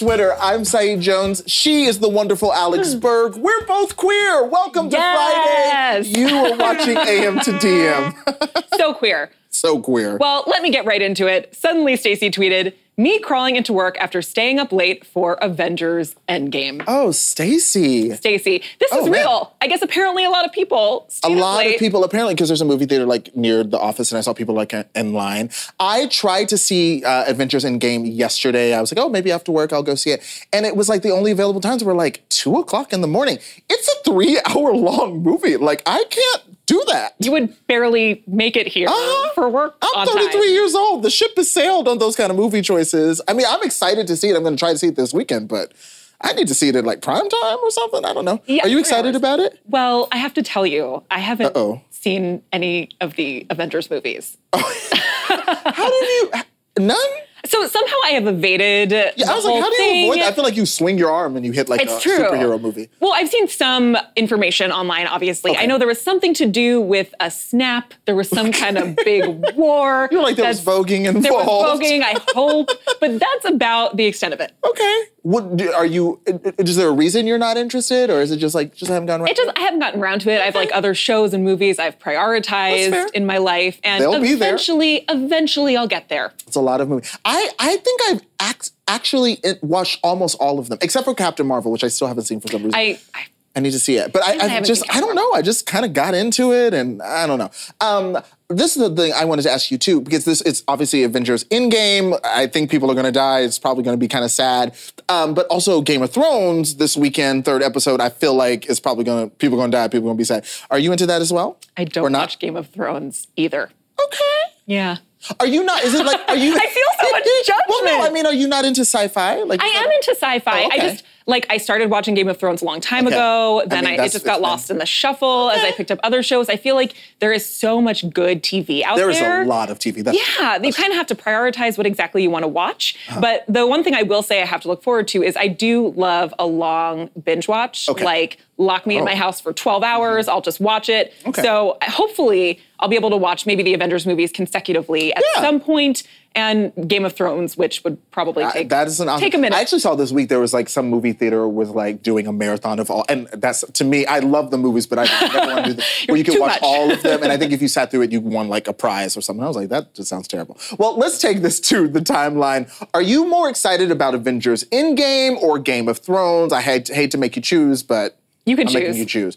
Twitter. I'm Saeed Jones. She is the wonderful Alex hmm. Berg. We're both queer. Welcome to Yes. Friday. You are watching AM to DM. so queer. so queer. Well, let me get right into it. Suddenly, Stacy tweeted, "Me crawling into work after staying up late for Avengers Endgame." oh, Stacy. Stacy, this Oh, is man. real. I guess apparently a lot of people. A lot of people, apparently, because there's a movie theater like near the office, and I saw people like in line. I tried to see uh, Adventures in Game yesterday. I was like, oh, maybe after work I'll go see it, and it was like the only available times were like two o'clock in the morning. It's a three-hour long movie. Like I can't do that. You would barely make it here Uh-huh. for work I'm on 33 time. years old. The ship has sailed on those kind of movie choices. I mean, I'm excited to see it. I'm going to try to see it this weekend, but I need to see it at like prime time or something. I don't know. Yeah, Are you excited about it? Well, I have to tell you, I haven't Uh-oh. seen any of the Avengers movies. How did you? None? So somehow I have evaded. Yeah, I was like, how do you avoid that? I feel like you swing your arm and you hit like It's a true. superhero movie. Well, I've seen some information online, obviously. Okay. I know there was something to do with a snap. There was some kind of big war. You're like, there was voguing There was involved. voguing, I hope. But that's about the extent of it. Okay. What are you? i- i- Is there a reason you're not interested, or is it just like just haven't gone right? It just I haven't gotten around to it. I have like other shows and movies I've prioritized in my life. And They'll eventually, eventually I'll get there. It's a lot of movies. I I think I've act, actually watched almost all of them, except for Captain Marvel, which I still haven't seen for some reason. I, I I need to see it. But I, I I, just, I don't know. I just kind of got into it and I don't know. Um, this is the thing I wanted to ask you too, because this it's obviously Avengers Endgame. I think people are going to die. It's probably going to be kind of sad. Um, but also Game of Thrones this weekend, third episode. I feel like is probably going to people going to die. People going to be sad. Are you into that as well? I don't or not? watch Game of Thrones either. Okay. Yeah. Are you not? Is it like? Are you? I feel so much judgment. Well, no. I mean, are you not into sci-fi? Like I am into sci-fi. Oh, okay. I just like I started watching Game of Thrones a long time Okay. ago. I Then mean, I, it just got lost been- in the shuffle as I picked up other shows. I feel like there is so much good TV out there. There is a lot of TV. That's Yeah, you kind of have to prioritize what exactly you want to watch. Uh-huh. But the one thing I will say I have to look forward to is I do love a long binge watch. Okay. Like lock me in Oh. my house for 12 hours, I'll just watch it. Okay. So hopefully I'll be able to watch maybe the Avengers movies consecutively at Yeah. some point and Game of Thrones, which would probably I- take that is an awesome. take a minute. I actually saw this week there was like some movie theater was like doing a marathon of all, and that's to me. I love the movies, but I never want to do that where you can watch much. all of them. And I think if you sat through it, you won like a prize or something. I was like, that just sounds terrible. Well, let's take this to the timeline. Are you more excited about Avengers Endgame or Game of Thrones? I hate hate to make you choose, but You can I'm making choose. you choose.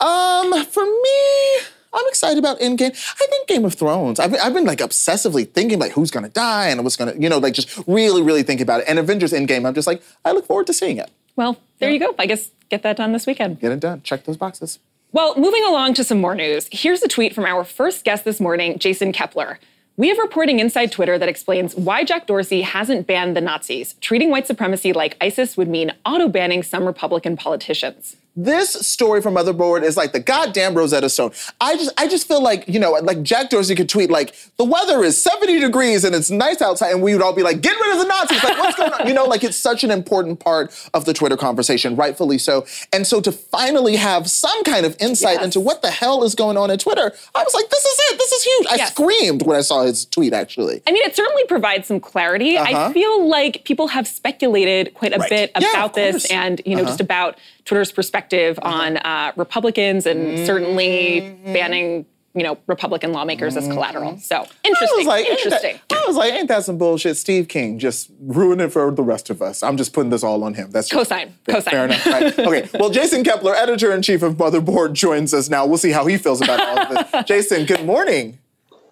Um, for me, I'm excited about Endgame. I think Game of Thrones. I've been, I've been like obsessively thinking like who's gonna die and what's gonna, you know, like just really, really think about it. And Avengers Endgame, I'm just like, I look forward to seeing it. Well, there you go. I guess get that done this weekend. Get it done. Check those boxes. Well, moving along to some more news, here's a tweet from our first guest this morning, Jason Koebler. We have reporting inside Twitter that explains why Jack Dorsey hasn't banned the Nazis. Treating white supremacy like ISIS would mean auto banning some Republican politicians. This story from Motherboard is like the goddamn Rosetta Stone. I just, I just feel like, you know, like Jack Dorsey could tweet like, the weather is 70 degrees and it's nice outside, and we would all be like, get rid of the Nazis. Like, what's going on? You know, like it's such an important part of the Twitter conversation, rightfully so. And so to finally have some kind of insight Yes. into what the hell is going on in Twitter, I was like, this is it. This is huge. I Yes. screamed when I saw his tweet, actually. I mean, it certainly provides some clarity. Uh-huh. I feel like people have speculated quite a Right. bit about of this. Uh-huh. and, you know, just about Twitter's perspective on uh, Republicans and certainly Mm-hmm. banning, you know, Republican lawmakers as collateral. So interesting. I was like, ain't interesting. That, I was like, ain't that some bullshit? Steve King just ruined it for the rest of us. I'm just putting this all on him. That's just, Cosign. Yeah, Cosign. Fair enough. Right. Okay. Well, Jason Koebler, editor in chief of Motherboard, joins us now. We'll see how he feels about all of this. Jason, good morning.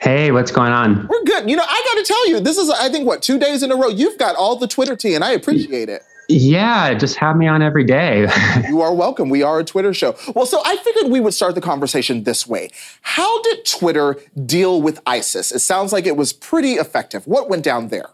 Hey, what's going on? We're good. You know, I got to tell you, this is, I think, what two days in a row. You've got all the Twitter tea, and I appreciate it. Yeah, just have me on every day. You are welcome. We are a Twitter show. Well, so I figured we would start the conversation this way. How did Twitter deal with ISIS? It sounds like it was pretty effective. What went down there?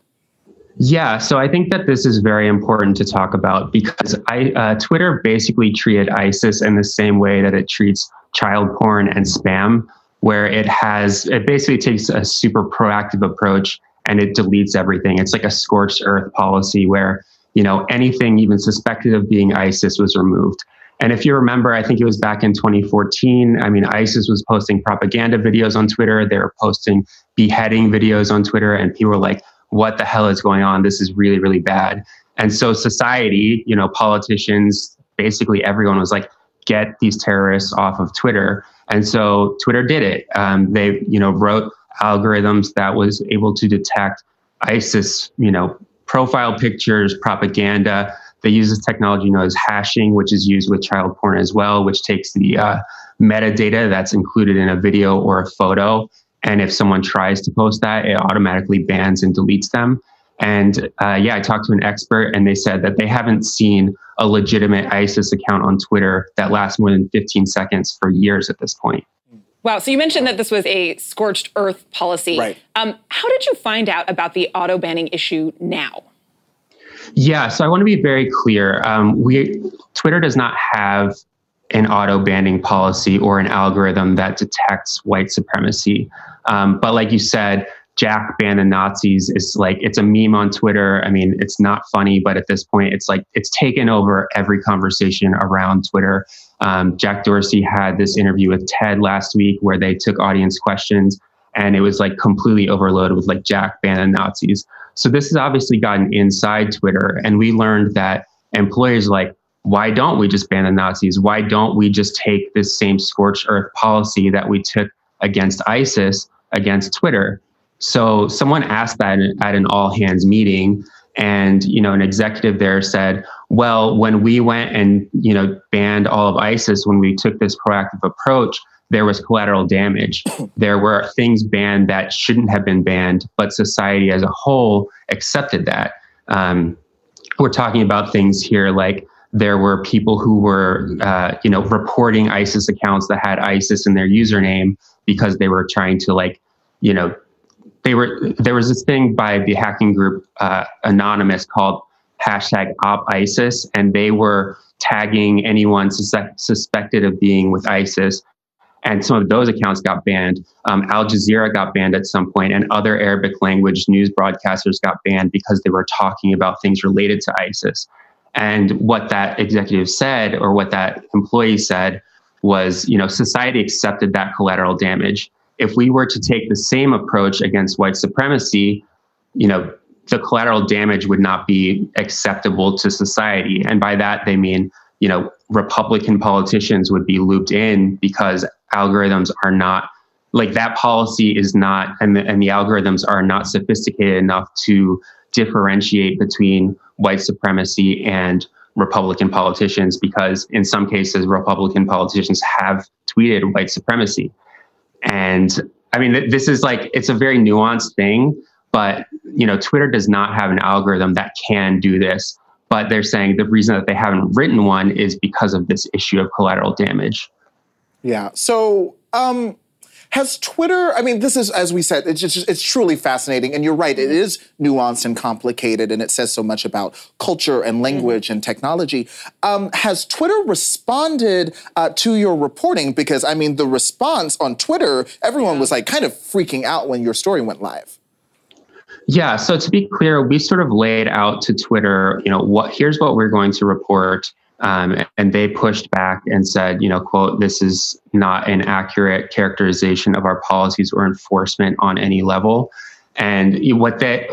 yeah, so I think that this is very important to talk about because I, uh, Twitter basically treated ISIS in the same way that it treats child porn and spam, where it has, it basically takes a super proactive approach and it deletes everything. It's like a scorched earth policy where, you know, anything even suspected of being ISIS was removed. And if you remember, I think it was back in 2014. I mean, ISIS was posting propaganda videos on Twitter. They were posting beheading videos on Twitter, and people were like, what the hell is going on? This is really, really bad. And so society, you know, politicians, basically everyone was like, get these terrorists off of Twitter. And so Twitter did it. Um, they, you know, wrote algorithms that was able to detect ISIS, you know, profile pictures, propaganda. They use this technology known as hashing, which is used with child porn as well, which takes the uh, metadata that's included in a video or a photo. And if someone tries to post that, it automatically bans and deletes them. And uh, yeah, I talked to an expert, and they said that they haven't seen a legitimate ISIS account on Twitter that lasts more than 15 seconds for years at this point. Wow. So you mentioned that this was a scorched earth policy. Right. Um, how did you find out about the auto banning issue now? Yeah. So I want to be very clear. Um, we Twitter does not have an auto banning policy or an algorithm that detects white supremacy. Um, but like you said, Jack ban the Nazis is like it's a meme on Twitter. I mean, it's not funny, but at this point, it's like it's taken over every conversation around Twitter. Um, Jack Dorsey had this interview with TED last week where they took audience questions, and it was like completely overloaded with like Jack ban the Nazis. So this has obviously gotten inside Twitter, and we learned that employers like, why don't we just ban the Nazis? Why don't we just take this same scorched earth policy that we took against ISIS against Twitter? So someone asked that at an all hands meeting and you know an executive there said, "Well, when we went and you know banned all of ISIS when we took this proactive approach, there was collateral damage. There were things banned that shouldn't have been banned, but society as a whole accepted that." Um, we're talking about things here like there were people who were, uh, you know, reporting ISIS accounts that had ISIS in their username because they were trying to like, you know, they were there was this thing by the hacking group uh, Anonymous called hashtag op ISIS, and they were tagging anyone sus- suspected of being with ISIS. And some of those accounts got banned. Um, Al Jazeera got banned at some point, and other Arabic language news broadcasters got banned because they were talking about things related to ISIS. And what that executive said, or what that employee said, was, you know, society accepted that collateral damage if we were to take the same approach against white supremacy, you know, the collateral damage would not be acceptable to society. And by that, they mean, you know, Republican politicians would be looped in because algorithms are not like that policy is not, and the, and the algorithms are not sophisticated enough to differentiate between white supremacy and Republican politicians because in some cases, Republican politicians have tweeted white supremacy. And I mean, this is like, it's a very nuanced thing, but, you know, Twitter does not have an algorithm that can do this. But they're saying the reason that they haven't written one is because of this issue of collateral damage. Yeah. So, um, has Twitter, I mean, this is, as we said, it's just, it's truly fascinating. And you're right, it is nuanced and complicated, and it says so much about culture and language and technology. Um, has Twitter responded uh, to your reporting? Because, I mean, the response on Twitter, everyone yeah. was like kind of freaking out when your story went live. Yeah, so to be clear, we sort of laid out to Twitter, you know, what here's what we're going to report um, and they pushed back and said, you know, quote, this is not an accurate characterization of our policies or enforcement on any level. And what that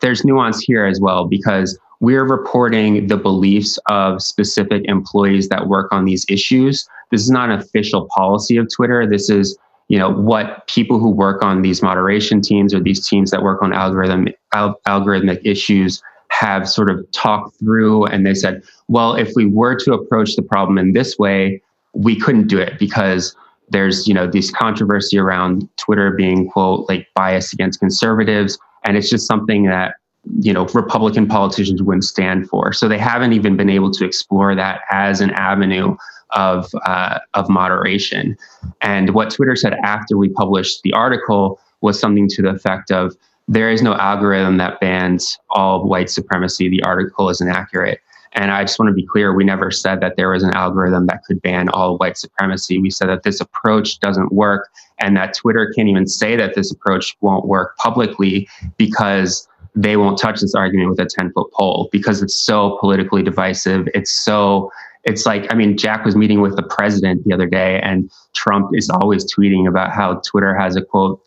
there's nuance here as well because we're reporting the beliefs of specific employees that work on these issues. This is not an official policy of Twitter. This is you know what people who work on these moderation teams or these teams that work on algorithm al- algorithmic issues have sort of talked through and they said, well, if we were to approach the problem in this way, we couldn't do it because there's, you know, this controversy around Twitter being, quote, like biased against conservatives. And it's just something that, you know, Republican politicians wouldn't stand for. So they haven't even been able to explore that as an avenue of, uh, of moderation. And what Twitter said after we published the article was something to the effect of, there is no algorithm that bans all white supremacy. The article is inaccurate. And I just want to be clear we never said that there was an algorithm that could ban all white supremacy. We said that this approach doesn't work and that Twitter can't even say that this approach won't work publicly because they won't touch this argument with a 10 foot pole because it's so politically divisive. It's so it's like i mean jack was meeting with the president the other day and trump is always tweeting about how twitter has a quote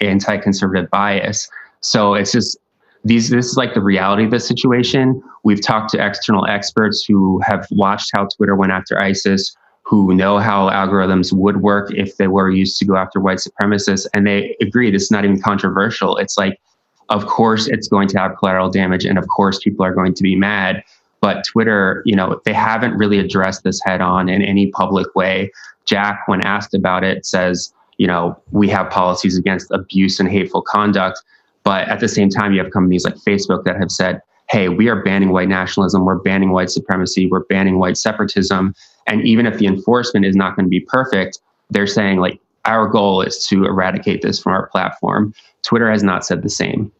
anti-conservative bias so it's just these this is like the reality of the situation. We've talked to external experts who have watched how Twitter went after ISIS, who know how algorithms would work if they were used to go after white supremacists, and they agree this is not even controversial. It's like, of course, it's going to have collateral damage, and of course, people are going to be mad. But Twitter, you know, they haven't really addressed this head on in any public way. Jack, when asked about it, says, you know, we have policies against abuse and hateful conduct. But at the same time, you have companies like Facebook that have said, hey, we are banning white nationalism, we're banning white supremacy, we're banning white separatism. And even if the enforcement is not going to be perfect, they're saying, like, our goal is to eradicate this from our platform. Twitter has not said the same.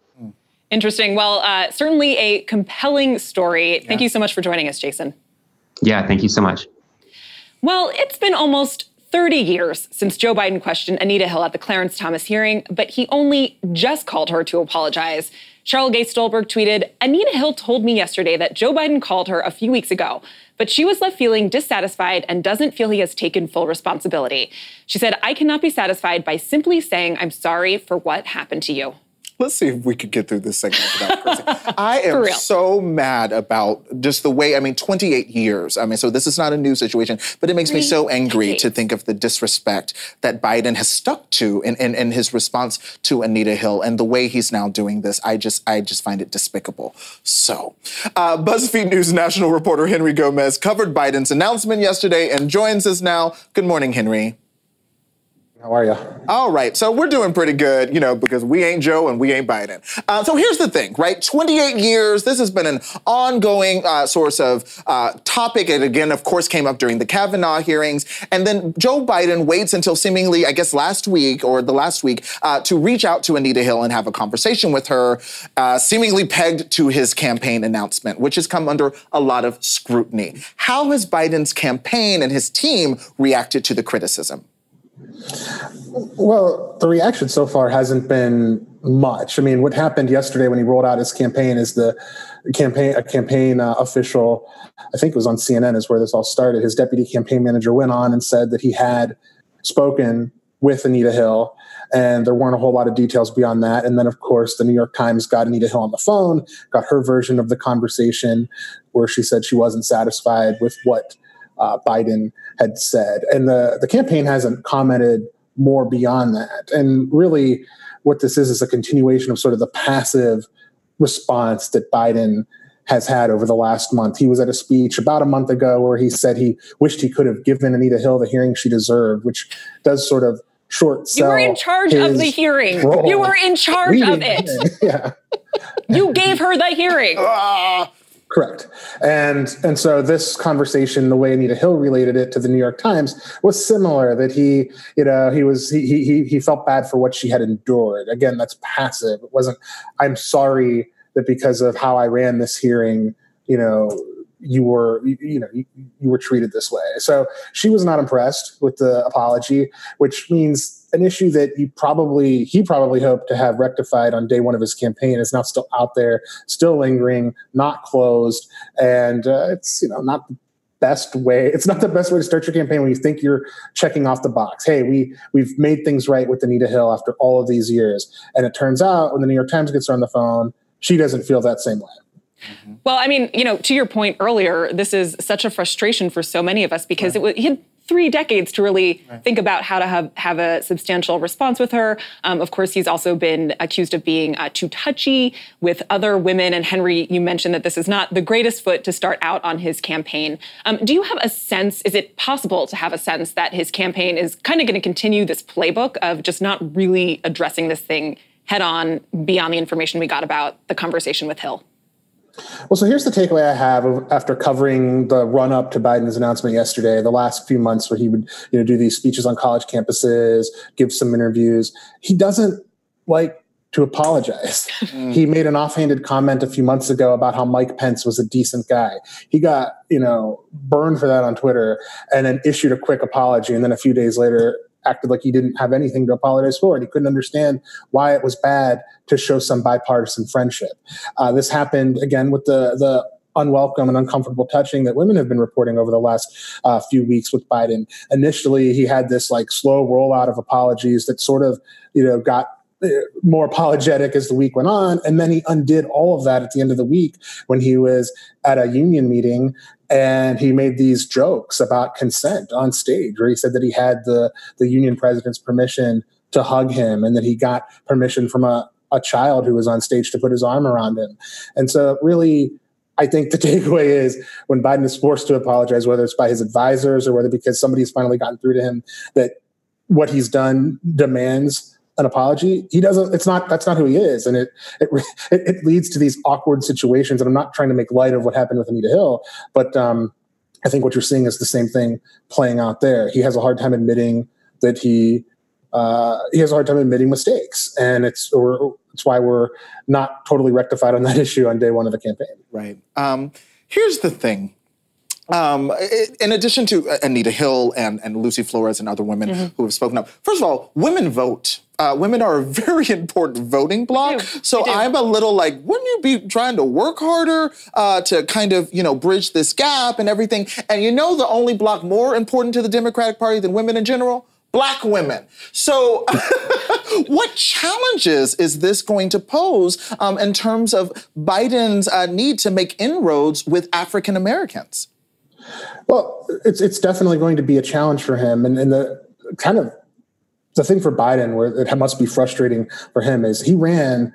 Interesting. Well, uh, certainly a compelling story. Thank you so much for joining us, Jason. Yeah, thank you so much. Well, it's been almost 30 years since Joe Biden questioned Anita Hill at the Clarence Thomas hearing, but he only just called her to apologize. Sheryl Gay Stolberg tweeted Anita Hill told me yesterday that Joe Biden called her a few weeks ago, but she was left feeling dissatisfied and doesn't feel he has taken full responsibility. She said, I cannot be satisfied by simply saying, I'm sorry for what happened to you. Let's see if we could get through this segment without cursing. I am so mad about just the way, I mean, 28 years. I mean, so this is not a new situation, but it makes me so angry to think of the disrespect that Biden has stuck to in, in, in his response to Anita Hill and the way he's now doing this. I just, I just find it despicable. So, uh, BuzzFeed News national reporter Henry Gomez covered Biden's announcement yesterday and joins us now. Good morning, Henry. How are you? All right. So we're doing pretty good, you know, because we ain't Joe and we ain't Biden. Uh, so here's the thing, right? 28 years. This has been an ongoing uh, source of uh, topic. It again, of course, came up during the Kavanaugh hearings. And then Joe Biden waits until seemingly, I guess, last week or the last week uh, to reach out to Anita Hill and have a conversation with her, uh, seemingly pegged to his campaign announcement, which has come under a lot of scrutiny. How has Biden's campaign and his team reacted to the criticism? Well, the reaction so far hasn't been much. I mean, what happened yesterday when he rolled out his campaign is the campaign a campaign uh, official, I think it was on CNN, is where this all started. His deputy campaign manager went on and said that he had spoken with Anita Hill, and there weren't a whole lot of details beyond that. And then, of course, the New York Times got Anita Hill on the phone, got her version of the conversation, where she said she wasn't satisfied with what uh, Biden had said. And the, the campaign hasn't commented more beyond that. And really, what this is is a continuation of sort of the passive response that Biden has had over the last month. He was at a speech about a month ago where he said he wished he could have given Anita Hill the hearing she deserved, which does sort of short sell. You were in charge of the hearing. Role. You were in charge of it. yeah. you gave her the hearing. Ah. Correct. And and so this conversation, the way Anita Hill related it to the New York Times, was similar. That he, you know, he was he he he felt bad for what she had endured. Again, that's passive. It wasn't. I'm sorry that because of how I ran this hearing, you know, you were you, you know you, you were treated this way. So she was not impressed with the apology, which means an issue that he probably he probably hoped to have rectified on day one of his campaign is now still out there, still lingering, not closed, and uh, it's you know not the best way. It's not the best way to start your campaign when you think you're checking off the box. Hey, we we've made things right with Anita Hill after all of these years, and it turns out when the New York Times gets her on the phone, she doesn't feel that same way. Mm-hmm. Well, I mean, you know, to your point earlier, this is such a frustration for so many of us because right. it was he had three decades to really right. think about how to have, have a substantial response with her. Um, of course, he's also been accused of being uh, too touchy with other women. And Henry, you mentioned that this is not the greatest foot to start out on his campaign. Um, do you have a sense, is it possible to have a sense that his campaign is kind of going to continue this playbook of just not really addressing this thing head on beyond the information we got about the conversation with Hill? Well, so here's the takeaway I have after covering the run up to Biden's announcement yesterday, the last few months where he would, you know, do these speeches on college campuses, give some interviews. He doesn't like to apologize. Mm. He made an offhanded comment a few months ago about how Mike Pence was a decent guy. He got, you know, burned for that on Twitter and then issued a quick apology. And then a few days later, acted like he didn't have anything to apologize for, and he couldn't understand why it was bad to show some bipartisan friendship. Uh, this happened again with the the unwelcome and uncomfortable touching that women have been reporting over the last uh, few weeks with Biden. Initially, he had this like slow rollout of apologies that sort of you know got more apologetic as the week went on. And then he undid all of that at the end of the week when he was at a union meeting and he made these jokes about consent on stage where he said that he had the, the union president's permission to hug him and that he got permission from a, a child who was on stage to put his arm around him. And so really, I think the takeaway is when Biden is forced to apologize, whether it's by his advisors or whether because somebody's finally gotten through to him that what he's done demands an apology. He doesn't. It's not. That's not who he is, and it it it, leads to these awkward situations. And I'm not trying to make light of what happened with Anita Hill, but um, I think what you're seeing is the same thing playing out there. He has a hard time admitting that he uh, he has a hard time admitting mistakes, and it's or it's why we're not totally rectified on that issue on day one of the campaign. Right. Um, here's the thing. Um, in addition to Anita Hill and, and Lucy Flores and other women mm-hmm. who have spoken up, first of all, women vote. Uh, women are a very important voting bloc. So I'm a little like, wouldn't you be trying to work harder uh, to kind of, you know, bridge this gap and everything? And you know, the only bloc more important to the Democratic Party than women in general? Black women. So, what challenges is this going to pose um, in terms of Biden's uh, need to make inroads with African Americans? Well, it's it's definitely going to be a challenge for him, and, and the kind of the thing for Biden, where it must be frustrating for him, is he ran,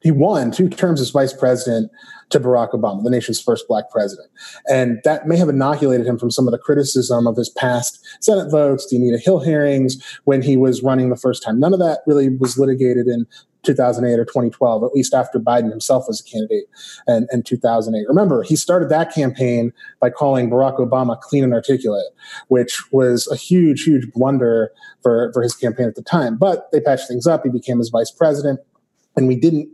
he won two terms as vice president to Barack Obama, the nation's first black president. And that may have inoculated him from some of the criticism of his past Senate votes, the Anita Hill hearings when he was running the first time. None of that really was litigated in 2008 or 2012, at least after Biden himself was a candidate in 2008. Remember, he started that campaign by calling Barack Obama clean and articulate, which was a huge, huge blunder for, for his campaign at the time. But they patched things up. He became his vice president. And we didn't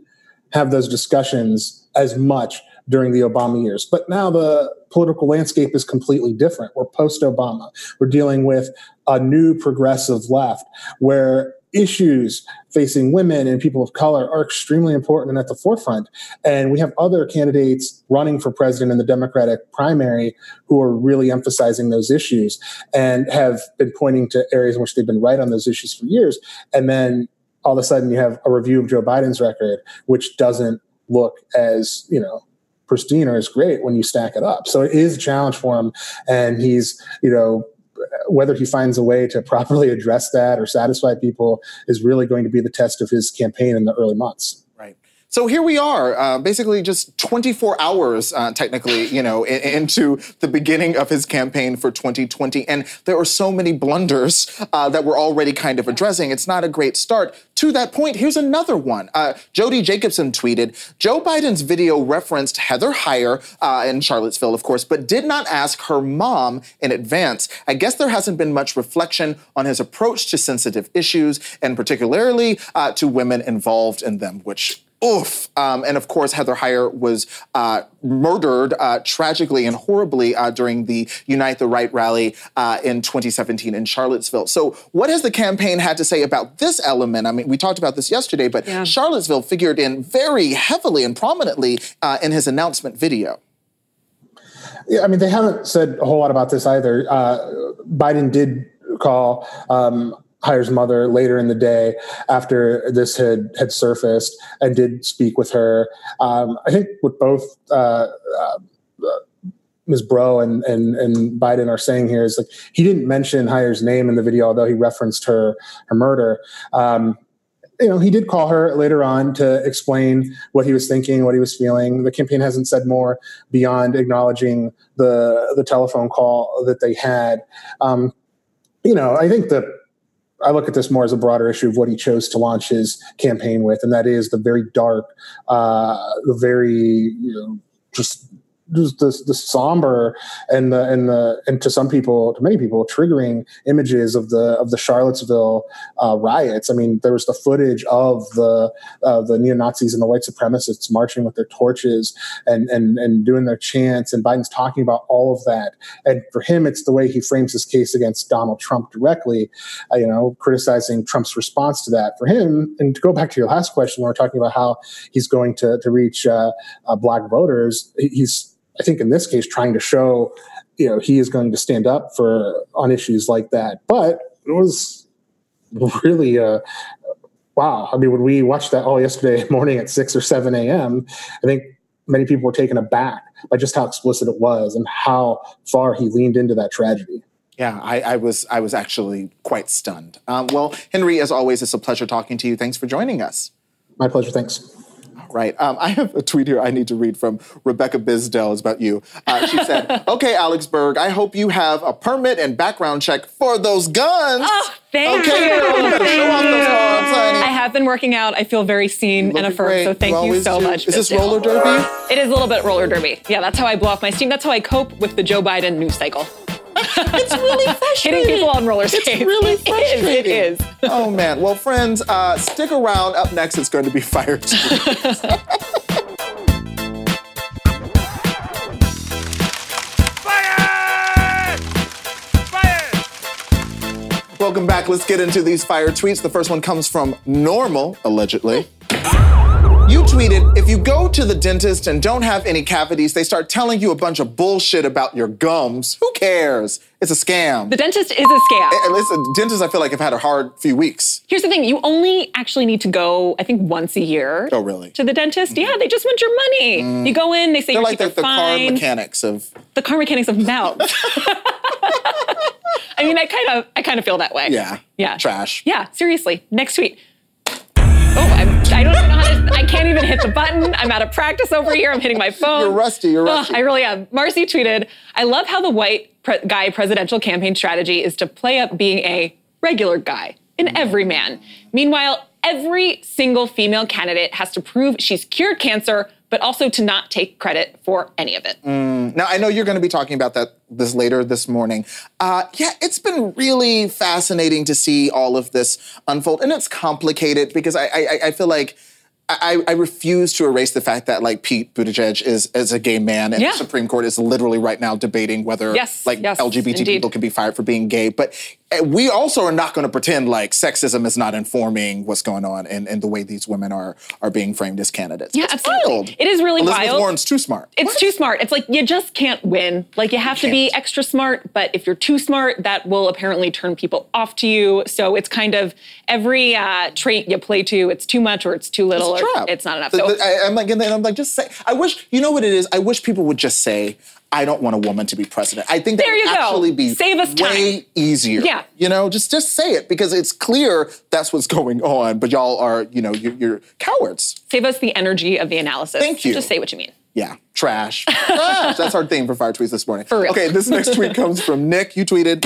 have those discussions as much during the Obama years. But now the political landscape is completely different. We're post Obama. We're dealing with a new progressive left where issues facing women and people of color are extremely important and at the forefront. And we have other candidates running for president in the Democratic primary who are really emphasizing those issues and have been pointing to areas in which they've been right on those issues for years. And then all of a sudden you have a review of Joe Biden's record, which doesn't look as, you know, pristine or as great when you stack it up. So it is a challenge for him. And he's, you know, whether he finds a way to properly address that or satisfy people is really going to be the test of his campaign in the early months. So here we are, uh, basically just 24 hours, uh, technically, you know, in, into the beginning of his campaign for 2020, and there are so many blunders uh, that we're already kind of addressing. It's not a great start. To that point, here's another one. Uh, Jodi Jacobson tweeted: Joe Biden's video referenced Heather Heyer uh, in Charlottesville, of course, but did not ask her mom in advance. I guess there hasn't been much reflection on his approach to sensitive issues, and particularly uh, to women involved in them, which oof. Um, and of course, Heather Heyer was uh, murdered uh, tragically and horribly uh, during the Unite the Right rally uh, in 2017 in Charlottesville. So, what has the campaign had to say about this element? I mean, we talked about this yesterday, but yeah. Charlottesville figured in very heavily and prominently uh, in his announcement video. Yeah, I mean, they haven't said a whole lot about this either. Uh, Biden did call um, Heyer's mother later in the day after this had had surfaced and did speak with her. Um, I think what both uh, uh, Ms. Bro and, and and Biden are saying here is like he didn't mention Heyer's name in the video, although he referenced her her murder. Um, you know, he did call her later on to explain what he was thinking, what he was feeling. The campaign hasn't said more beyond acknowledging the the telephone call that they had. Um, you know, I think the I look at this more as a broader issue of what he chose to launch his campaign with, and that is the very dark, uh, the very you know, just just the, the somber and the and the and to some people to many people triggering images of the of the Charlottesville uh, riots. I mean, there was the footage of the uh, the neo Nazis and the white supremacists marching with their torches and and and doing their chants, and Biden's talking about all of that. And for him, it's the way he frames his case against Donald Trump directly. Uh, you know, criticizing Trump's response to that. For him, and to go back to your last question, we're talking about how he's going to to reach uh, uh, black voters. He's I think in this case, trying to show, you know, he is going to stand up for on issues like that. But it was really a, wow. I mean, when we watched that all yesterday morning at 6 or 7 a.m., I think many people were taken aback by just how explicit it was and how far he leaned into that tragedy. Yeah, I, I was I was actually quite stunned. Um, well, Henry, as always, it's a pleasure talking to you. Thanks for joining us. My pleasure. Thanks. Right. Um, I have a tweet here I need to read from Rebecca Bisdell. It's about you. Uh, she said, "Okay, Alex Berg, I hope you have a permit and background check for those guns." Oh, thank okay, you. girl, you Thank show off those arms, honey. I have been working out. I feel very seen and affirmed. great. So thank you always so do. much. Is this roller derby? It is a little bit roller derby. Yeah, that's how I blow off my steam. That's how I cope with the Joe Biden news cycle. It's really frustrating. Hitting people on roller skates. It's really It is, frustrating. It is. oh man. Well, friends, uh, stick around. Up next, it's going to be Fire Tweets. Fire! Fire! Welcome back. Let's get into these fire tweets. The first one comes from Normal, allegedly. You tweeted, if you go to the dentist and don't have any cavities, they start telling you a bunch of bullshit about your gums. Who cares? It's a scam. The dentist is a scam. And listen, dentists, I feel like have had a hard few weeks. Here's the thing: you only actually need to go, I think, once a year. Oh, really? To the dentist? Yeah, they just want your money. Mm. You go in, they say They're like the, the car mechanics of. the car mechanics of mouths. I mean, I kind of, I kind of feel that way. Yeah. Yeah. Trash. Yeah. Seriously. Next tweet. Oh, I'm, I don't even know how to. I can't even hit the button. I'm out of practice over here. I'm hitting my phone. You're rusty, you're Ugh, rusty. I really am. Marcy tweeted, "I love how the white pre- guy presidential campaign strategy is to play up being a regular guy, an everyman. Meanwhile, every single female candidate has to prove she's cured cancer." But also to not take credit for any of it. Now, I know you're going to be talking about that this later this morning. Uh, yeah, it's been really fascinating to see all of this unfold, and it's complicated because I, I, I feel like. I, I refuse to erase the fact that like Pete Buttigieg is is a gay man, and Yeah. the Supreme Court is literally right now debating whether Yes, like yes, LGBT indeed. people can be fired for being gay. But we also are not going to pretend like sexism is not informing what's going on and, and the way these women are are being framed as candidates. Yeah, it's absolutely. wild. It is really Elizabeth wild. Warren's too smart. It's too smart. It's like you just can't win. Like you have to be can't. extra smart, but if you're too smart, that will apparently turn people off to you. So it's kind of every uh, trait you play to, it's too much or it's too little It's or it's not enough. The- So the- I, am like, and then I'm like, just say. I wish you know what it is. I wish people would just say, "I don't want a woman to be president." I think that There would go. actually be Save us time. way easier. Yeah. you know, just just say it because it's clear that's what's going on. But y'all are, you know, you're, you're cowards. save us the energy of the analysis. Thank you. Just say what you mean. Yeah, trash. trash. That's our theme for fire tweets this morning. For real. Okay, this next tweet comes from Nick. You tweeted.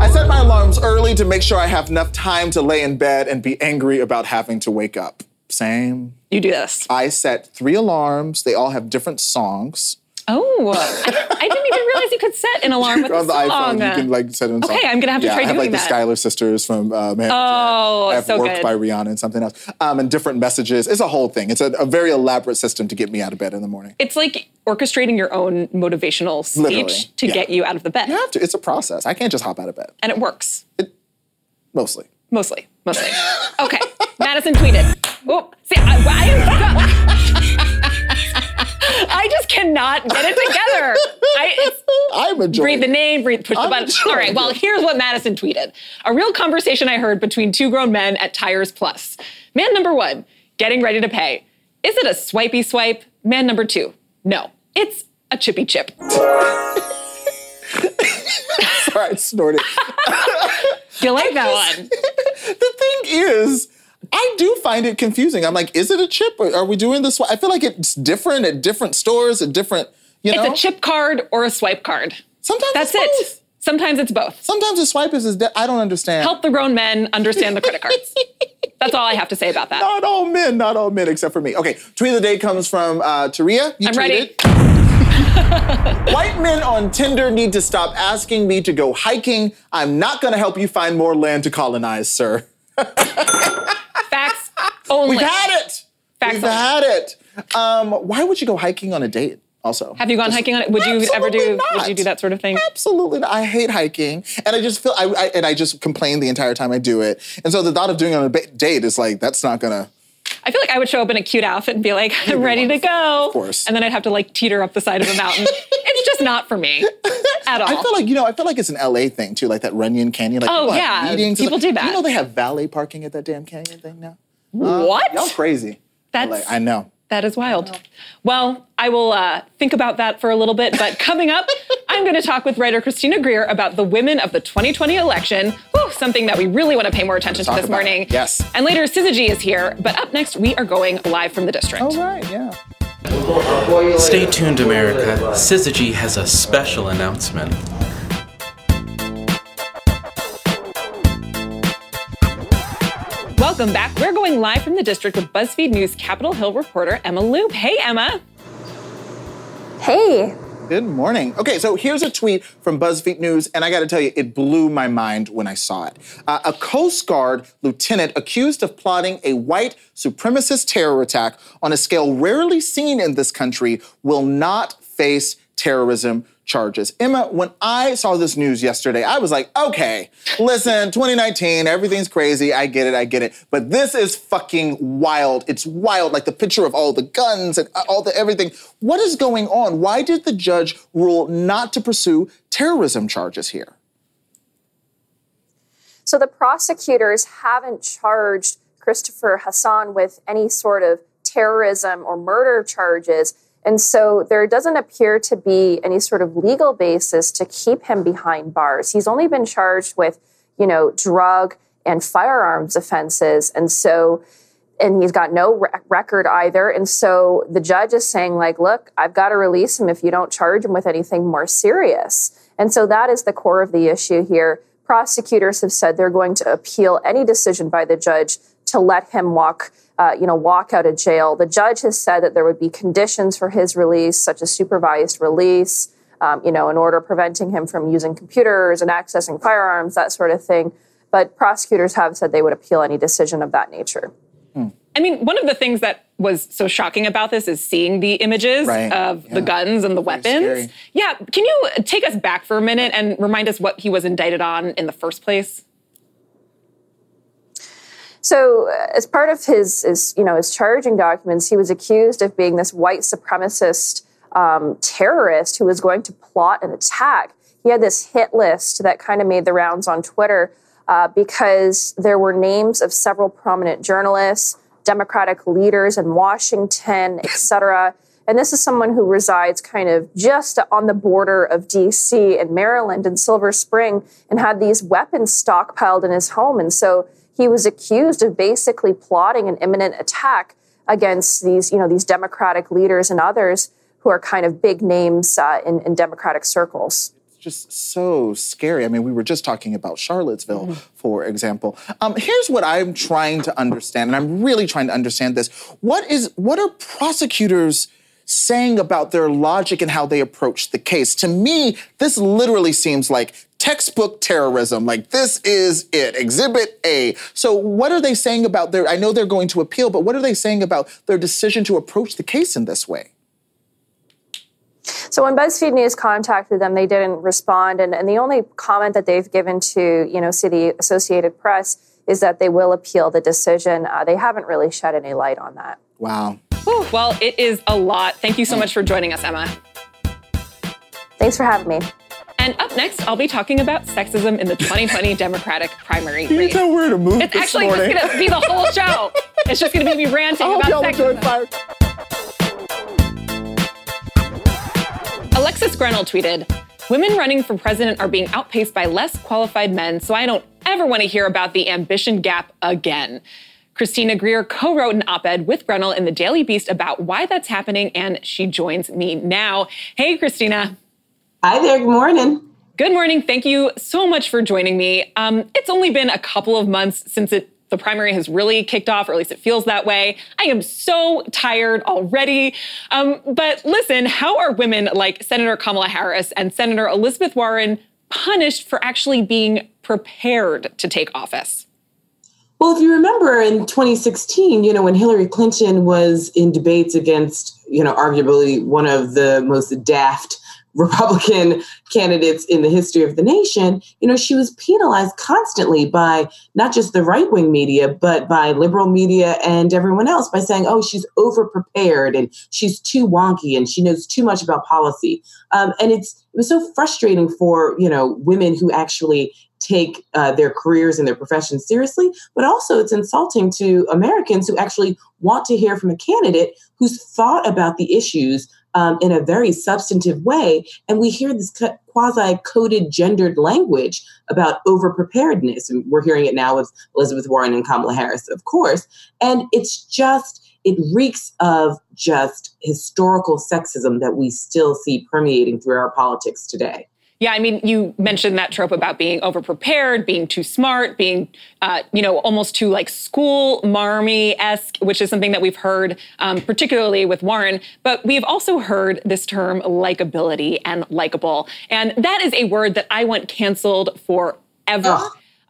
I set my alarms early to make sure I have enough time to lay in bed and be angry about having to wake up. Same. You do this. I set three alarms. They all have different songs. Oh, I, I didn't even realize you could set an alarm with on the song. iPhone, you can like set it in Okay, song. I'm gonna have to yeah, try I have doing like that. the Skylar sisters from uh, Man. Oh, I have so worked good. by Rihanna and something else, um, and different messages. It's a whole thing. It's a, a very elaborate system to get me out of bed in the morning. It's like orchestrating your own motivational speech Literally, to yeah. get you out of the bed. You have to. It's a process. I can't just hop out of bed. And it works. It, mostly. Mostly, mostly. Okay, Madison tweeted. Oh, see, I, I am stuck. I just cannot get it together. I, I'm enjoying. breathe the name, breathe, push the button. All right, well, here's what Madison tweeted. A real conversation I heard between two grown men at Tires Plus. Man number one, getting ready to pay. Is it a swipey swipe? Man number two, no, it's a chippy chip. Sorry, I snorted. You like that one? the thing is, I do find it confusing. I'm like, is it a chip? Or are we doing this? I feel like it's different at different stores, at different, you know? It's a chip card or a swipe card. Sometimes That's it's it. Sometimes it's both. Sometimes the swipe is, is de- I don't understand. Help the grown men understand the credit cards. That's all I have to say about that. Not all men, not all men, except for me. Okay, tweet of the day comes from uh, Taria. You I'm ready. White men on Tinder need to stop asking me to go hiking. I'm not going to help you find more land to colonize, sir. Only. We've had it. Facts We've only. had it. Um, why would you go hiking on a date? Also, Have you gone Just- hiking on it? Would you ever do? Absolutely Would you do that sort of thing? Absolutely not. I hate hiking, and I just feel I, I and I just complain the entire time I do it. And so the thought of doing it on a ba- date is like that's not gonna. I I feel like I would show up in a cute outfit and be like, I'm ready to go. Of course. And then I'd have to like teeter up the side of a mountain. it's just not for me at all. I feel like you know. I feel like it's an LA thing too, like that Runyon Canyon. Like Oh, people yeah. meetings. People do that. You know they have valet parking at that damn canyon thing now. What? Y'all crazy. That's- LA, I know. That is wild. Well, I will uh, think about that for a little bit. But coming up, I'm going to talk with writer Christina Greer about the women of the 2020 election. Whew, something that we really want to pay more attention to this morning. it. Yes. And later, Syzygy is here. But up next, we are going live from the district. All right. Yeah. Stay tuned, America. Syzygy has a special announcement. Welcome back. We're going live from the district with BuzzFeed News Capitol Hill reporter Emma Loop. Hey, Emma. Hey, Good morning. Okay, so here's a tweet from BuzzFeed News, and I got to tell you, it blew my mind when I saw it. Uh, a Coast Guard lieutenant accused of plotting a white supremacist terror attack on a scale rarely seen in this country will not face terrorism charges. Emma, when I saw this news yesterday, I was like, okay, listen, 2019, everything's crazy. I get it, I get it. But this is fucking wild. It's wild, like the picture of all the guns and uh, all the everything. What is going on? Why did the judge rule not to pursue terrorism charges here? so the prosecutors haven't charged Christopher Hasson with any sort of terrorism or murder charges. And so there doesn't appear to be any sort of legal basis to keep him behind bars. He's only been charged with, you know, drug and firearms offenses. And so, and he's got no rec- record either. And so the judge is saying, like, look, I've got to release him if you don't charge him with anything more serious. And so that is the core of the issue here. Prosecutors have said they're going to appeal any decision by the judge to let him walk, uh, you know, walk out of jail. The judge has said that there would be conditions for his release, such as supervised release, um, you know, an order preventing him from using computers and accessing firearms, that sort of thing. But prosecutors have said they would appeal any decision of that nature. I mean, one of the things that was so shocking about this is seeing the images Right, of yeah. the guns and the weapons. scary. Yeah, can you take us back for a minute and remind us what he was indicted on in the first place? So, uh, as part of his, his, you know, his charging documents, he was accused of being this white supremacist um, terrorist who was going to plot an attack. He had this hit list that kind of made the rounds on Twitter uh, because there were names of several prominent journalists, Democratic leaders in Washington, et cetera. And this is someone who resides kind of just on the border of DC and Maryland and Silver Spring and had these weapons stockpiled in his home. And so he was accused of basically plotting an imminent attack against these, you know, these Democratic leaders and others who are kind of big names uh, in, in Democratic circles. It's just so scary. I mean, we were just talking about Charlottesville, for example. Um, here's what I'm trying to understand, and I'm really trying to understand this. What is what are prosecutors saying about their logic and how they approach the case? To me, this literally seems like textbook terrorism. Like this is it, Exhibit A. So what are they saying about their? I know they're going to appeal, but what are they saying about their decision to approach the case in this way? So when BuzzFeed News contacted them, they didn't respond, and, and the only comment that they've given to you know City Associated Press is that they will appeal the decision. Uh, they haven't really shed any light on that. Wow. Whew, well, it is a lot. Thank you so much for joining us, Emma. Thanks for having me. And up next, I'll be talking about sexism in the 2020 Democratic primary race. where to move It's actually just going to be the whole show. It's just going to be me ranting I about sexism. Alexis Grenell tweeted, Women running for president are being outpaced by less qualified men, so I don't ever want to hear about the ambition gap again. Christina Greer co wrote an op ed with Grenell in the Daily Beast about why that's happening, and she joins me now. Hey, Christina. Hi there. Good morning. Good morning. Thank you so much for joining me. Um, it's only been a couple of months since it, the primary has really kicked off, or at least it feels that way. I am so tired already. Um, but listen, how are women like Senator Kamala Harris and Senator Elizabeth Warren punished for actually being prepared to take office? Well, if you remember in 2016, you know, when Hillary Clinton was in debates against, you know, arguably one of the most daft Republican candidates in the history of the nation, you know, she was penalized constantly by not just the right wing media, but by liberal media and everyone else by saying, oh, she's over prepared and she's too wonky and she knows too much about policy. Um, and it's it was so frustrating for you know women who actually take uh, their careers and their professions seriously, but also it's insulting to Americans who actually want to hear from a candidate who's thought about the issues um, in a very substantive way. And we hear this quasi coded gendered language about over preparedness. And we're hearing it now with Elizabeth Warren and Kamala Harris, of course. And it's just, it reeks of just historical sexism that we still see permeating through our politics today. Yeah, I mean, you mentioned that trope about being overprepared, being too smart, being, uh, you know, almost too like school marmy esque, which is something that we've heard, um, particularly with Warren. But we've also heard this term likability and likable. And that is a word that I want canceled forever.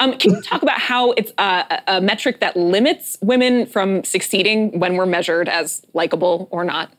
Um, can you talk about how it's a, a metric that limits women from succeeding when we're measured as likable or not?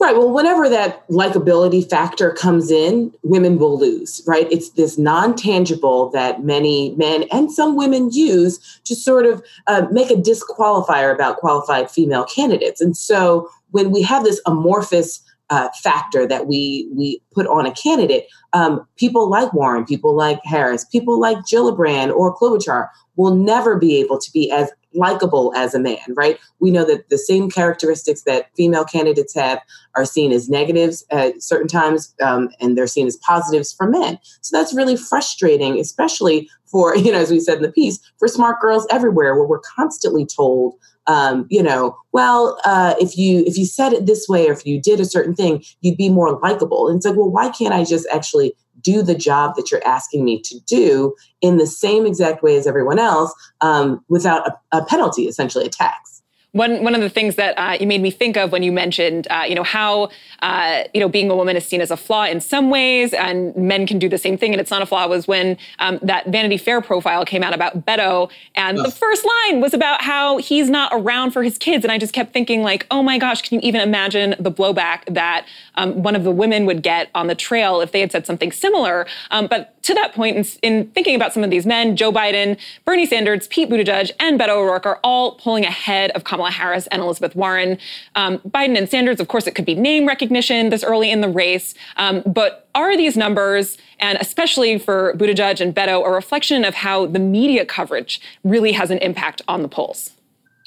Right. Well, whenever that likability factor comes in, women will lose, right? It's this non tangible that many men and some women use to sort of uh, make a disqualifier about qualified female candidates. And so when we have this amorphous uh, factor that we we put on a candidate, um, people like Warren, people like Harris, people like Gillibrand or Klobuchar will never be able to be as likable as a man, right? We know that the same characteristics that female candidates have are seen as negatives at certain times, um, and they're seen as positives for men. So that's really frustrating, especially for, you know, as we said in the piece, for smart girls everywhere, where we're constantly told, um, you know, well, uh, if you if you said it this way, or if you did a certain thing, you'd be more likable. And it's like, well, why can't I just actually do the job that you're asking me to do in the same exact way as everyone else um, without a, a penalty, essentially a tax. One, one of the things that uh, you made me think of when you mentioned, uh, you know, how, uh, you know, being a woman is seen as a flaw in some ways, and men can do the same thing, and it's not a flaw, was when um, that Vanity Fair profile came out about Beto, and Ugh. the first line was about how he's not around for his kids, and I just kept thinking, like, oh my gosh, can you even imagine the blowback that um, one of the women would get on the trail if they had said something similar? Um, but to that point, in, in, thinking about some of these men, Joe Biden, Bernie Sanders, Pete Buttigieg, and Beto O'Rourke are all pulling ahead of Kamala Harris and Elizabeth Warren. Um, Biden and Sanders, of course, it could be name recognition this early in the race, um, but are these numbers, and especially for Buttigieg and Beto, a reflection of how the media coverage really has an impact on the polls?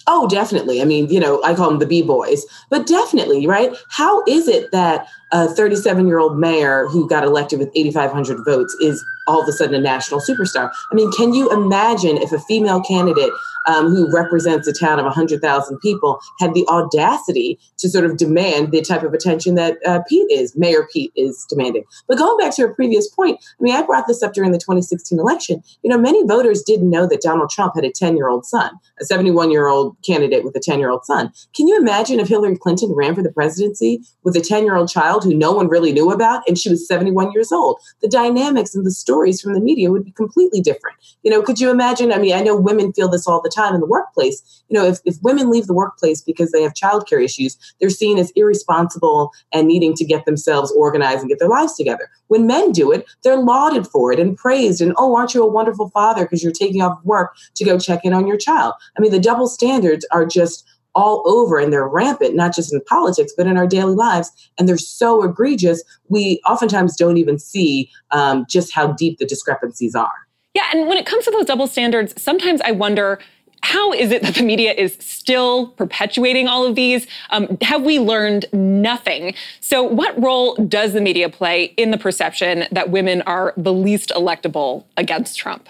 Oh, definitely. I mean, you know, I call them the B boys, but definitely, right? How is it that a 37 year old mayor who got elected with 8,500 votes is all of a sudden a national superstar? I mean, can you imagine if a female candidate um, who represents a town of 100,000 people, had the audacity to sort of demand the type of attention that uh, Pete is, Mayor Pete is demanding. But going back to a previous point, I mean, I brought this up during the 2016 election. You know, many voters didn't know that Donald Trump had a 10 year old son, a 71 year old candidate with a 10 year old son. Can you imagine if Hillary Clinton ran for the presidency with a 10 year old child who no one really knew about and she was 71 years old? The dynamics and the stories from the media would be completely different. You know, could you imagine? I mean, I know women feel this all the time in the workplace. You know, if, if women leave the workplace because they have childcare issues, they're seen as irresponsible and needing to get themselves organized and get their lives together. When men do it, they're lauded for it and praised. And oh, aren't you a wonderful father because you're taking off work to go check in on your child? I mean, the double standards are just all over and they're rampant, not just in politics, but in our daily lives. And they're so egregious, we oftentimes don't even see um, just how deep the discrepancies are. Yeah, and when it comes to those double standards, sometimes I wonder how is it that the media is still perpetuating all of these? Um, have we learned nothing? So, what role does the media play in the perception that women are the least electable against Trump?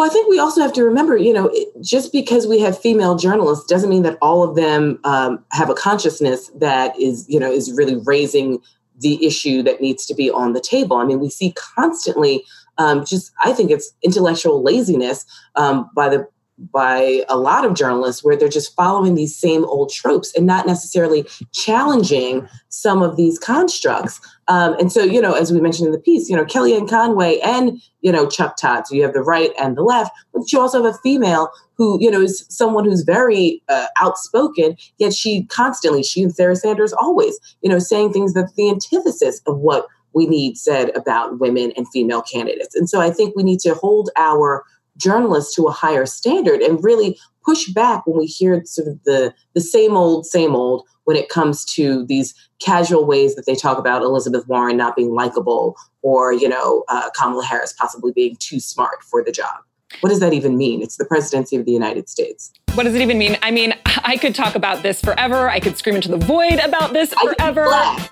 Well, I think we also have to remember, you know, just because we have female journalists doesn't mean that all of them um, have a consciousness that is, you know, is really raising the issue that needs to be on the table. I mean, we see constantly um, just, I think it's intellectual laziness um, by the by a lot of journalists where they're just following these same old tropes and not necessarily challenging some of these constructs. Um, and so, you know, as we mentioned in the piece, you know, Kellyanne Conway and, you know, Chuck Todd, so you have the right and the left, but you also have a female who, you know, is someone who's very uh, outspoken, yet she constantly, she and Sarah Sanders always, you know, saying things that the antithesis of what we need said about women and female candidates. And so I think we need to hold our journalists to a higher standard and really push back when we hear sort of the the same old same old when it comes to these casual ways that they talk about Elizabeth Warren not being likable or you know uh, Kamala Harris possibly being too smart for the job. What does that even mean? It's the presidency of the United States. What does it even mean? I mean, I could talk about this forever. I could scream into the void about this forever.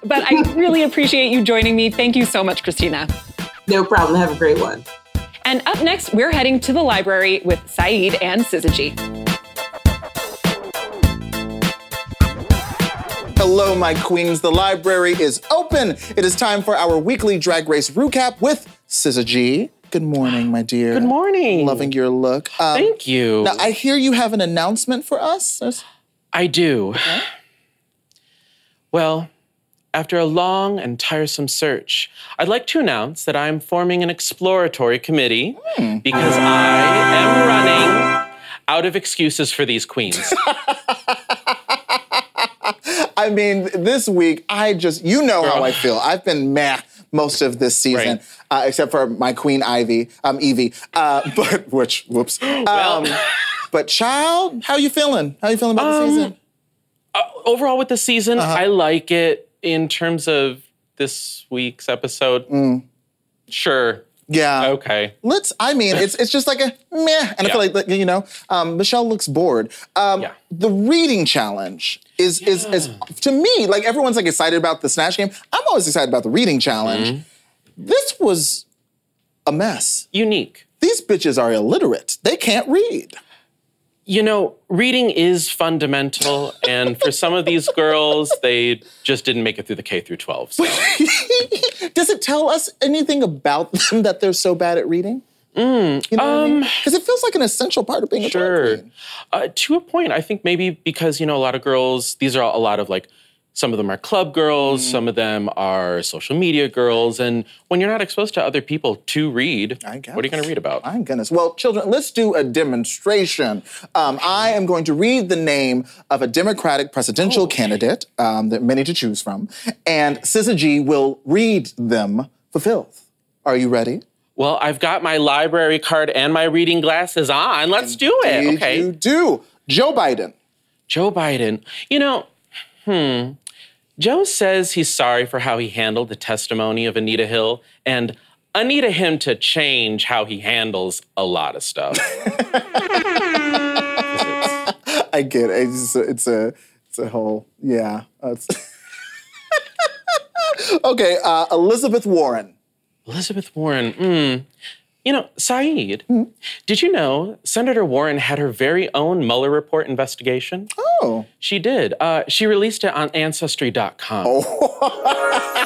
But I really appreciate you joining me. Thank you so much, Christina. No problem. Have a great one. And up next, we're heading to the library with Saeed and Syzygy. Hello, my queens. The library is open. It is time for our weekly drag race recap with Syzygy. Good morning, my dear. Good morning. Loving your look. Um, Thank you. Now, I hear you have an announcement for us. I do. Well, after a long and tiresome search, I'd like to announce that I'm forming an exploratory committee because I am running out of excuses for these queens. I mean, this week, I just, you know how I feel. I've been meh most of this season, Right. uh, except for my queen Ivy, um, Yvie. Uh, but, which, whoops. Um, but child, how are you feeling? How are you feeling about the Um, season? Overall, with the season, Uh-huh. I like it in terms of this week's episode. Mm. Sure. Yeah. Okay. Let's. I mean, it's it's just like a meh, and I feel like you know, um, Michelle looks bored. Um, Yeah. The reading challenge is is is to me like everyone's like excited about the snatch game. I'm always excited about the reading challenge. Mm-hmm. This was a mess. Unique. These bitches are illiterate. They can't read. You know, reading is fundamental, and for some of these girls, they just didn't make it through the K through 12. So. Does it tell us anything about them that they're so bad at reading? you know what I mean? Because it feels like an essential part of being a drag Um, Sure. queen. Uh, to a point, I think maybe because, you know, a lot of girls, these are a lot of like, some of them are club girls, Mm. some of them are social media girls. And when you're not exposed to other people to read, what are you going to read about? My goodness. Well, children, let's do a demonstration. Um, I am going to read the name of a Democratic presidential candidate, um, there are many to choose from, and Syzygy will read them for filth. Are you ready? Well, I've got my library card and my reading glasses on. Let's do it. Okay. You do. Joe Biden. Joe Biden. You know, hmm. Joe says he's sorry for how he handled the testimony of Anita Hill, and Anita him to change how he handles a lot of stuff. I get it. It's a, it's a, it's a whole, yeah. It's- okay, uh, Elizabeth Warren. Elizabeth Warren, hmm. You know, Saeed, did you know Senator Warren had her very own Mueller report investigation? Oh. She did. Uh, she released it on Ancestry.com. Oh.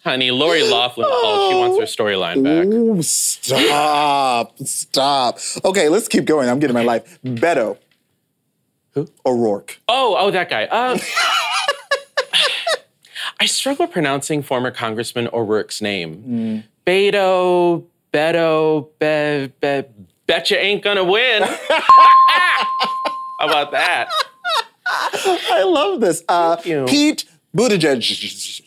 Honey, Lori Loughlin called. She wants her storyline back. Ooh, stop, stop. Okay, let's keep going. I'm getting my life. Beto. Who? O'Rourke. Oh, oh, that guy. Um, I struggle pronouncing former Congressman O'Rourke's name. Beto, Beto, Be, Be, betcha ain't gonna win. How about that? I love this. Uh. Pete Buttigieg.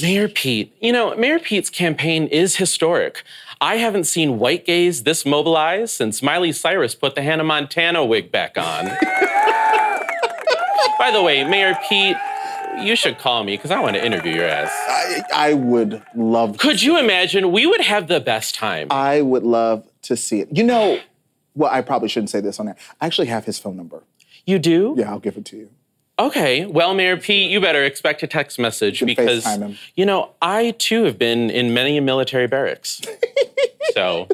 Mayor Pete. You know, Mayor Pete's campaign is historic. I haven't seen white gays this mobilized since Miley Cyrus put the Hannah Montana wig back on. By the way, Mayor Pete, you should call me because I want to interview your ass. I, I would love. Could you imagine? We would have the best time. I would love to see it. You know, well, I probably shouldn't say this on air. I actually have his phone number. You do? Yeah, I'll give it to you. Okay. Well, Mayor Pete, you better expect a text message can because you know I too have been in many military barracks. so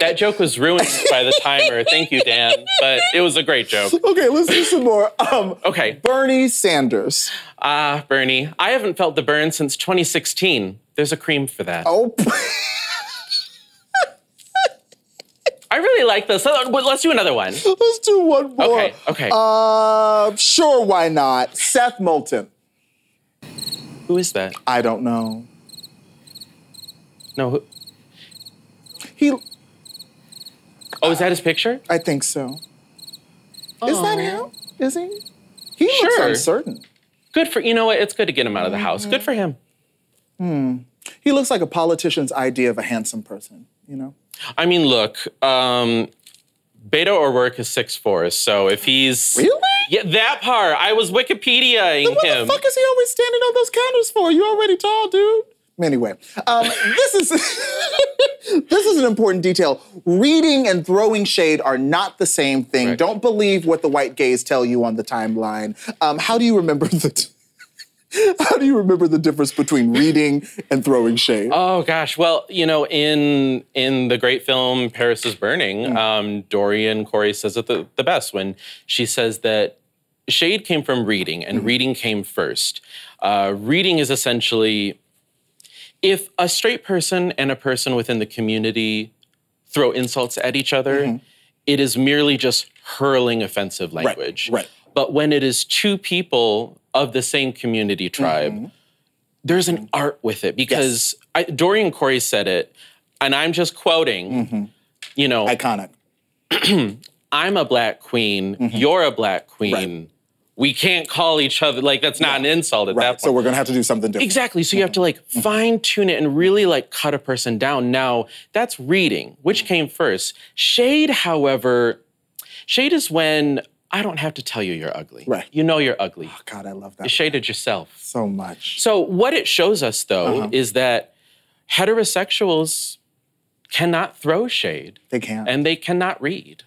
that joke was ruined by the timer. Thank you, Dan, but it was a great joke. Okay, let's do some more. Um, Okay. Bernie Sanders. Ah, Bernie, I haven't felt the burn since 2016. There's a cream for that. Oh, I really like this. Uh, Let's do another one. let's do one more. Okay, okay. Uh, sure, why not? Seth Moulton. Who is that? I don't know. No. Who, He, oh, is that his picture? I think so. Is that him? Is he? He looks Sure. uncertain. good for you know what? It's good to get him out of the house. Good for him. Hmm. He looks like a politician's idea of a handsome person, you know? I mean, look, um, Beto O'Rourke is six four, so if he's Really? yeah, that part. I was Wikipediaing What him. the fuck is he always standing on those counters for? You already tall, dude. Anyway, um, this is this is an important detail. Reading and throwing shade are not the same thing. Right. Don't believe what the white gays tell you on the timeline. Um, how do you remember the? how do you remember the difference between reading and throwing shade? Oh gosh, well, you know, in in the great film Paris is Burning, um, Dorian Corey says it the, the best when she says that shade came from reading, and reading came first. Uh, reading is essentially if a straight person and a person within the community throw insults at each other, mm-hmm. it is merely just hurling offensive language. right. right. But when it is two people of the same community tribe, mm-hmm. there's an art with it because I, Dorian Corey said it, and I'm just quoting. mm-hmm. You know, Iconic. I'm a black queen. Mm-hmm. You're a black queen. Right. We can't call each other like that's not an insult at that Right. point. So we're gonna have to do something different. Exactly. So you have to like fine tune it and really like cut a person down. Now, that's reading. Which came first? Shade, however, shade is when I don't have to tell you you're ugly. Right. You know you're ugly. Oh God, I love that. You shaded yourself. so much. So what it shows us though Uh-huh. is that heterosexuals cannot throw shade They can't. and they cannot read.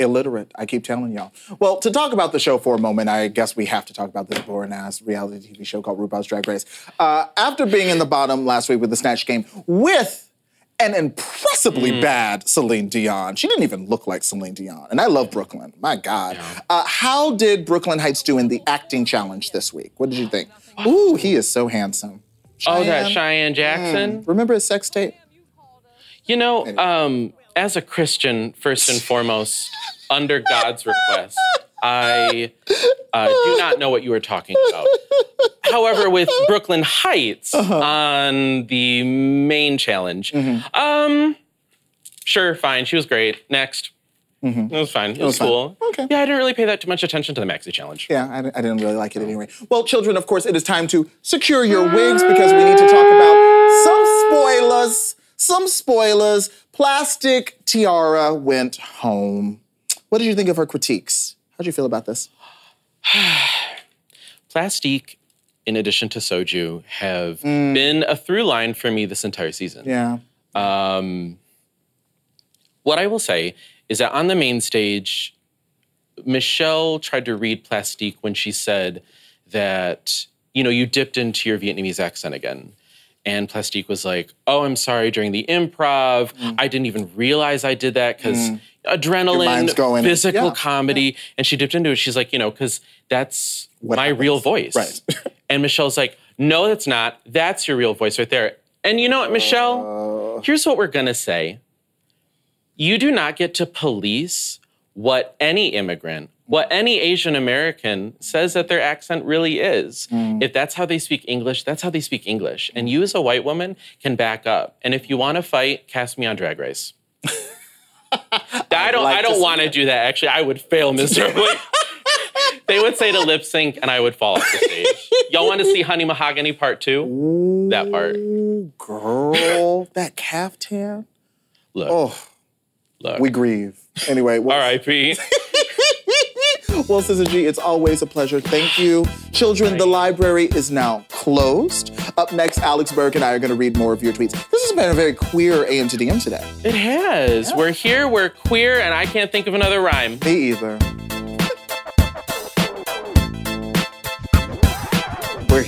Illiterate. I keep telling y'all. Well, to talk about the show for a moment, I guess we have to talk about this boring ass reality TV show called RuPaul's Drag Race. Uh, after being in the bottom last week with the Snatch Game with an impressively Mm. bad Celine Dion, she didn't even look like Celine Dion. And I love Brooklyn. My God. Uh, how did Brooklyn Hytes do in the acting challenge this week? What did you think? Ooh, he is so handsome. Oh, that Cheyenne. Cheyenne Jackson. Remember his sex tape? You know, um, as a Christian, first and foremost, under God's request, I uh, do not know what you were talking about. However, with Brooklyn Hytes Uh-huh. on the main challenge, Mm-hmm. um, sure, fine, she was great. Next. It was fine. It, was, Mm-hmm. was fine. cool. Okay. Yeah, I didn't really pay that too much attention to the Maxi Challenge. Yeah, I, I didn't really like it anyway. Well, children, of course, it is time to secure your wigs because we need to talk about some spoilers. Some spoilers. Plastique Tiara went home. What did you think of her critiques? How did you feel about this? Plastique, in addition to Soju, have been a through line for me this entire season. Yeah. Um, what I will say is that on the main stage, Michelle tried to read Plastique when she said that, you know, you dipped into your Vietnamese accent again. And Plastique was like, oh, I'm sorry, during the improv, I didn't even realize I did that because Mm. Adrenaline, physical Yeah, comedy. And she dipped into it. She's like, you know, because that's What my happens. real voice. Right. and Michelle's like, no, that's not. That's your real voice right there. And you know what, Michelle? Uh, Here's what we're going to say you do not get to police what any immigrant, what any Asian American says that their accent really is. Mm. If that's how they speak English, that's how they speak English. And you, as a white woman, can back up. And if you want to fight, cast me on Drag Race. I don't. like I don't want to do that. Actually, I would fail miserably. they would say to lip sync, and I would fall off the stage. Y'all want to see Honey Mahogany Part Two? That part. Girl, that caftan. Look, Oh, look. we grieve. Anyway, well, R.I.P. Well, Sister G, it's always a pleasure. Thank you. Children, the library is now closed. Up next, Alex Burke and I are going to read more of your tweets. This has been a very queer AM to DM today. It has. We're here. We're queer, and I can't think of another rhyme. Me either.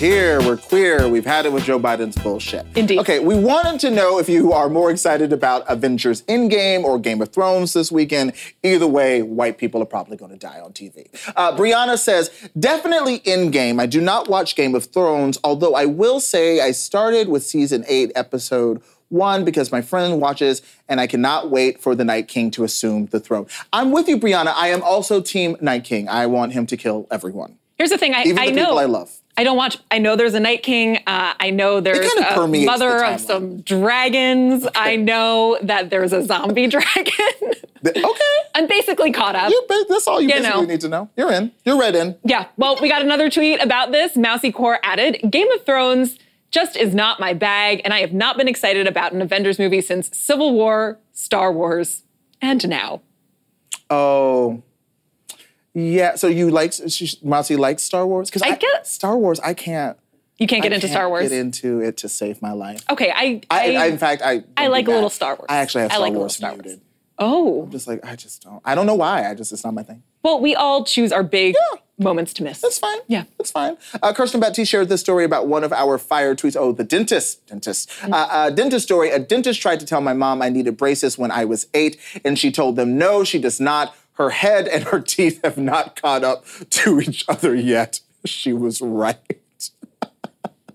Here, we're queer, we've had it with Joe Biden's bullshit. Indeed. Okay, we wanted to know if you are more excited about Avengers Endgame or Game of Thrones this weekend. Either way, white people are probably going to die on TV. Uh, Brianna says, definitely Endgame. I do not watch Game of Thrones, although I will say I started with season eight, episode one, because my friend watches, and I cannot wait for the Night King to assume the throne. I'm with you, Brianna. I am also Team Night King. I want him to kill everyone, Here's the thing I, even I the know. people I love. I don't watch. I know there's a Night King. Uh, I know there's kinda a permeates the mother of some dragons. I know that there's a zombie dragon. okay. I'm basically caught up. Ba- that's all you, You basically know. need to know. You're in. You're read in. Yeah. Well, we got another tweet about this. Mousy Core added Game of Thrones just is not my bag, and I have not been excited about an Avengers movie since Civil War, Star Wars, and now. Oh. Yeah, so you like Mousy likes Star Wars? Because I get- Star Wars. I can't. You can't get I into can't Star Wars. Get into it to save my life. okay, I, I, I, I, in fact, I. I like a little. Star Wars. I actually have I Star like a little Wars Star Wars. muted. oh. Just like I just don't. I don't know why. I just it's not my thing. Well, we all choose our big Yeah. moments to miss. That's fine. Yeah. That's fine. Uh, Kirsten Baptiste shared this story about one of our fire tweets. Oh, the dentist. Dentist. Mm-hmm. Uh, uh, dentist story. A dentist tried to tell my mom I needed braces when I was eight, and she told them no, she does not. Her head and her teeth have not caught up to each other yet. She was right.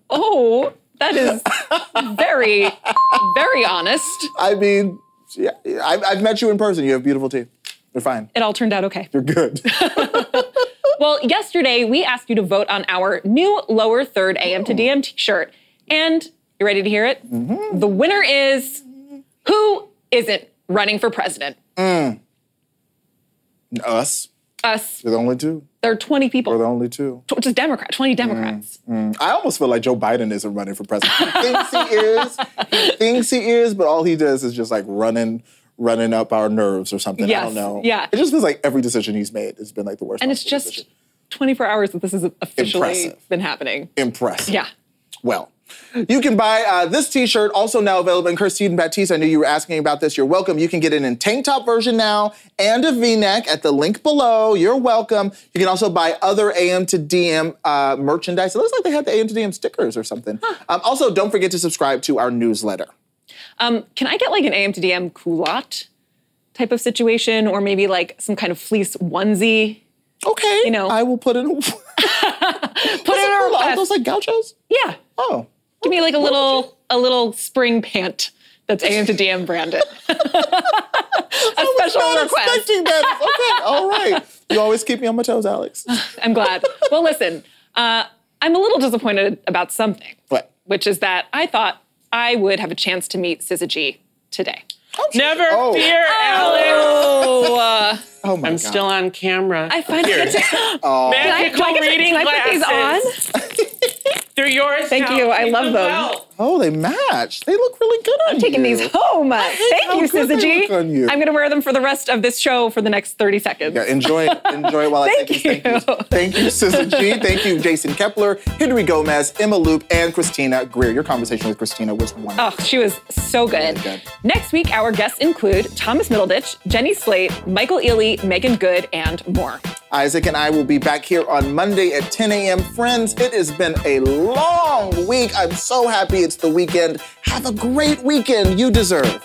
Oh, that is very, very honest. I mean, yeah, I've, I've met you in person. You have beautiful teeth. You're fine. It all turned out okay. You're good. Well, yesterday we asked you to vote on our new lower third AM to DM t-shirt. And you ready to hear it? Mm-hmm. The winner is who isn't running for president? Us. Us. We're the only two. There are 20 people. We're the only two. Tw- Just Democrat, 20 mm, Democrats. Mm. I almost feel like Joe Biden isn't running for president. He thinks he is. He thinks he is, but all he does is just like running, running up our nerves or something. I don't know. yeah. It just feels like every decision he's made has been like the worst. And it's just decision. 24 hours that this has officially Impressive. been happening. impressive. Yeah. Well, you can buy uh, this T-shirt, also now available. In Kirstie and Christine Baptiste, I knew you were asking about this. You're welcome. You can get it in tank top version now and a V-neck at the link below. You're welcome. You can also buy other AM to DM uh, merchandise. It looks like they had the AM to DM stickers or something. Um, also, don't forget to subscribe to our newsletter. Um, can I get like an AM to DM culotte type of situation or maybe like some kind of fleece onesie? Okay. You know. I will put in. Put in a request. those like gauchos? Yeah. Oh. Give me like a little a little spring pant that's AM to DM branded. a special Not request. expecting that. Okay. All right. You always keep me on my toes, Alex. I'm glad. Well, listen, uh, I'm a little disappointed about something, What? which is that I thought I would have a chance to meet Syzygy today. Never Oh. fear, Alex. Oh, uh, Oh my I'm God. still on camera. I find it. to. Oh. Can I, Magical do I get reading can I put these on? They're yours. Thank now. you. I Keep love them. well. Oh, they match. They look really good on I'm taking you. these home. Thank you, Syzygy. you. I'm going to wear them for the rest of this show for the next 30 seconds. Yeah, enjoy it. Enjoy it while I Thank take these thank you. You, G. Thank you, Jason Koebler, Henry Gomez, Emma Loop, and Christina Greer. Your conversation with Christina was wonderful. Oh, she was so good. Really good. Next week, our guests include Thomas Middleditch, Jenny Slate, Michael Ealy, Meagan Good, and more. Isaac and I will be back here on Monday at 10 a.m. Friends, it has been a long week. I'm so happy it's the weekend. Have a great weekend. You deserve.